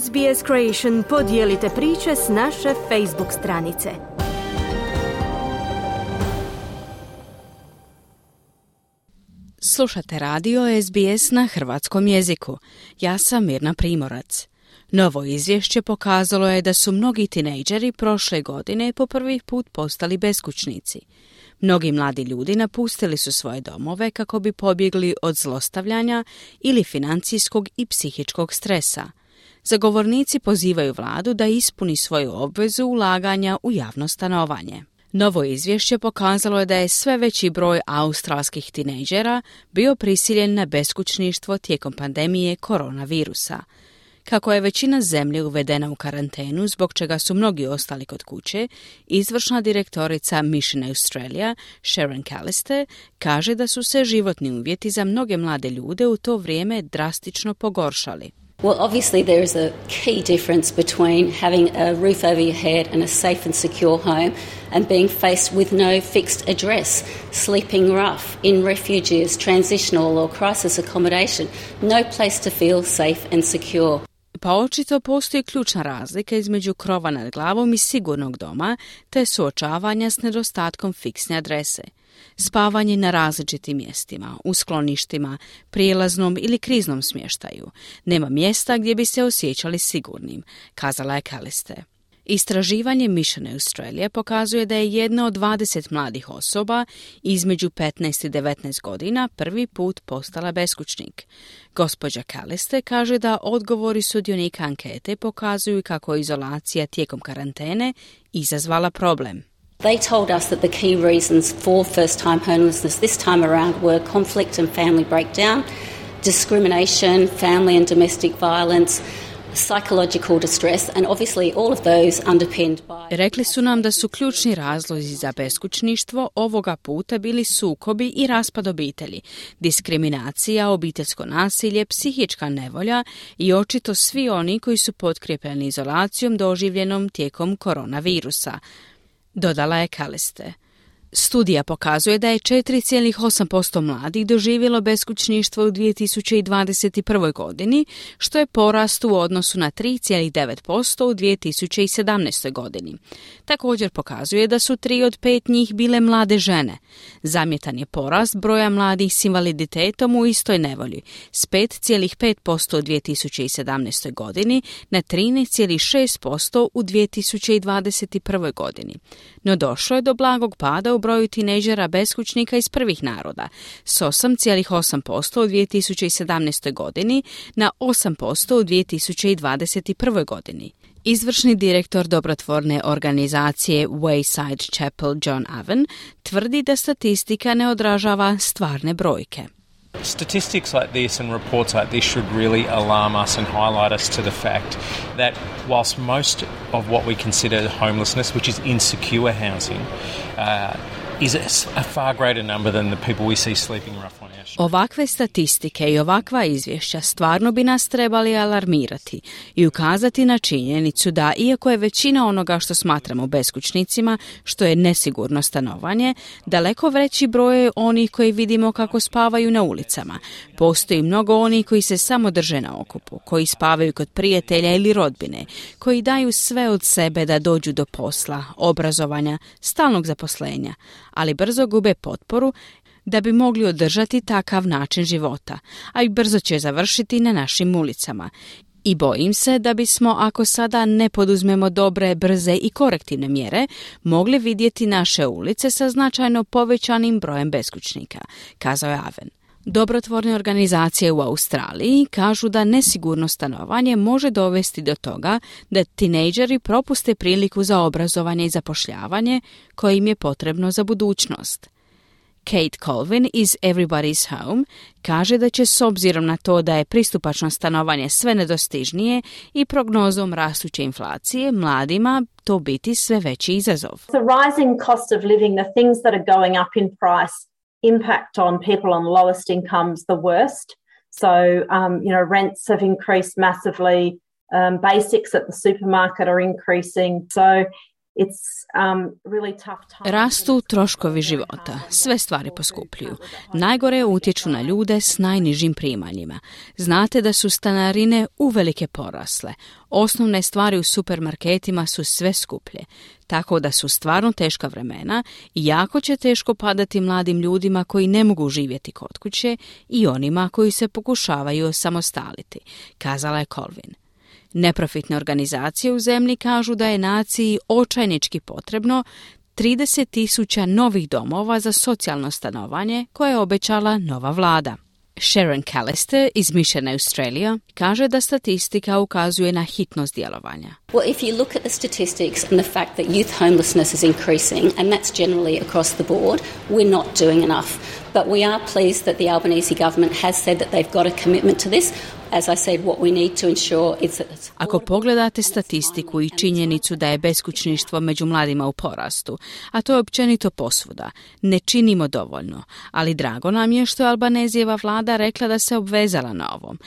SBS Creation podijelite priče s naše Facebook stranice. Slušate radio SBS na hrvatskom jeziku. Ja sam Mirna Primorac. Novo izvješće pokazalo je da su mnogi tinejdžeri prošle godine po prvi put postali beskućnici. Mnogi mladi ljudi napustili su svoje domove kako bi pobjegli od zlostavljanja ili financijskog i psihičkog stresa. Zagovornici pozivaju vladu da ispuni svoju obvezu ulaganja u javno stanovanje. Novo izvješće pokazalo je da je sve veći broj australskih tinejdžera bio prisiljen na beskućništvo tijekom pandemije koronavirusa – kako je većina zemlje uvedena u karantenu, zbog čega su mnogi ostali kod kuće, izvršna direktorica Mission Australia, Sharon Calliste, kaže da su se životni uvjeti za mnoge mlade ljude u to vrijeme drastično pogoršali. Well, obviously, there is a key difference between having a roof over your head and a safe and secure home and being faced with no fixed address, sleeping rough in refuges, transitional or crisis accommodation, no place to feel safe and secure. Pa očito postoji ključna razlika između krova nad glavom i sigurnog doma, te suočavanja s nedostatkom fiksne adrese. Spavanje na različitim mjestima, u skloništima, prijelaznom ili kriznom smještaju. Nema mjesta gdje bi se osjećali sigurnim, kazala je Kaliste. Istraživanje Mission Australia pokazuje da je jedna od 20 mladih osoba između 15 i 19 godina prvi put postala beskućnik. Gospođa Kaliste kaže da odgovori sudionika ankete pokazuju kako je izolacija tijekom karantene izazvala problem. They told us that the key reasons for first time homelessness this time around were conflict and family breakdown, discrimination, family and domestic violence, psychological distress and obviously all of those underpinned by Rekli su nam da su ključni razlozi za beskućništvo ovoga puta bili sukobi i raspad obitelji, diskriminacija, obiteljsko nasilje, psihička nevolja i očito svi oni koji su potkrijepljeni izolacijom doživljenom tijekom koronavirusa. Dodala je Kaliste. Studija pokazuje da je 4,8% mladih doživjelo beskućništvo u 2021. godini, što je porast u odnosu na 3,9% u 2017. godini. Također pokazuje da su tri od pet njih bile mlade žene. Zamjetan je porast broja mladih s invaliditetom u istoj nevolji, s 5,5% u 2017. godini na 13,6% u 2021. godini. No došlo je do blagog pada u broju tineđera beskućnika iz prvih naroda s 8,8% u 2017. godini na 8% u 2021. godini. Izvršni direktor dobrotvorne organizacije Wayside Chapel John Aven tvrdi da statistika ne odražava stvarne brojke. Statistics like this and reports like this should really alarm us and highlight us to the fact that whilst most of what we consider homelessness, which is insecure housing, uh, Ovakve statistike i ovakva izvješća stvarno bi nas trebali alarmirati i ukazati na činjenicu da, iako je većina onoga što smatramo beskućnicima, što je nesigurno stanovanje, daleko veći broj onih koji vidimo kako spavaju na ulicama. Postoji mnogo onih koji se samo drže na okupu, koji spavaju kod prijatelja ili rodbine, koji daju sve od sebe da dođu do posla, obrazovanja, stalnog zaposlenja, ali brzo gube potporu da bi mogli održati takav način života, a i brzo će završiti na našim ulicama. I bojim se da bismo, ako sada ne poduzmemo dobre, brze i korektivne mjere, mogli vidjeti naše ulice sa značajno povećanim brojem beskućnika, kazao je Aven. Dobrotvorne organizacije u Australiji kažu da nesigurno stanovanje može dovesti do toga da tinejdžeri propuste priliku za obrazovanje i zapošljavanje koje im je potrebno za budućnost. Kate Colvin iz Everybody's Home kaže da će s obzirom na to da je pristupačno stanovanje sve nedostižnije i prognozom rastuće inflacije mladima to biti sve veći izazov. The rising cost of living, the things that are going up in price impact on people on lowest incomes the worst. So, um, you know, rents have increased massively. Um, basics at the supermarket are increasing. So Rastu troškovi života, sve stvari poskupljuju. Najgore utječu na ljude s najnižim primanjima. Znate da su stanarine uvelike porasle. Osnovne stvari u supermarketima su sve skuplje. Tako da su stvarno teška vremena i jako će teško padati mladim ljudima koji ne mogu živjeti kod kuće i onima koji se pokušavaju osamostaliti, kazala je Colvin. Neprofitne organizacije u zemlji kažu da je naciji očajnički potrebno 30 tisuća novih domova za socijalno stanovanje koje je obećala nova vlada. Sharon Callister iz Mission Australia kaže da statistika ukazuje na hitnost djelovanja. Well, if you look at the statistics and the fact that youth homelessness is increasing, and that's generally across the board, we're not doing enough. But we are pleased that the Albanese government has said that they've got a commitment to this. Ako pogledate statistiku i činjenicu da je beskućništvo među mladima u porastu, a to je općenito posvuda, ne činimo dovoljno, ali drago nam je što je Albanezijeva vlada rekla da se obvezala na ovom.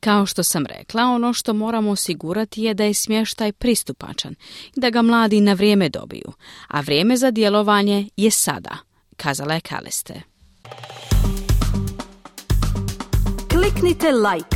Kao što sam rekla, ono što moramo osigurati je da je smještaj pristupačan i da ga mladi na vrijeme dobiju, a vrijeme za djelovanje je sada, kazala je Kaleste. Kliknite like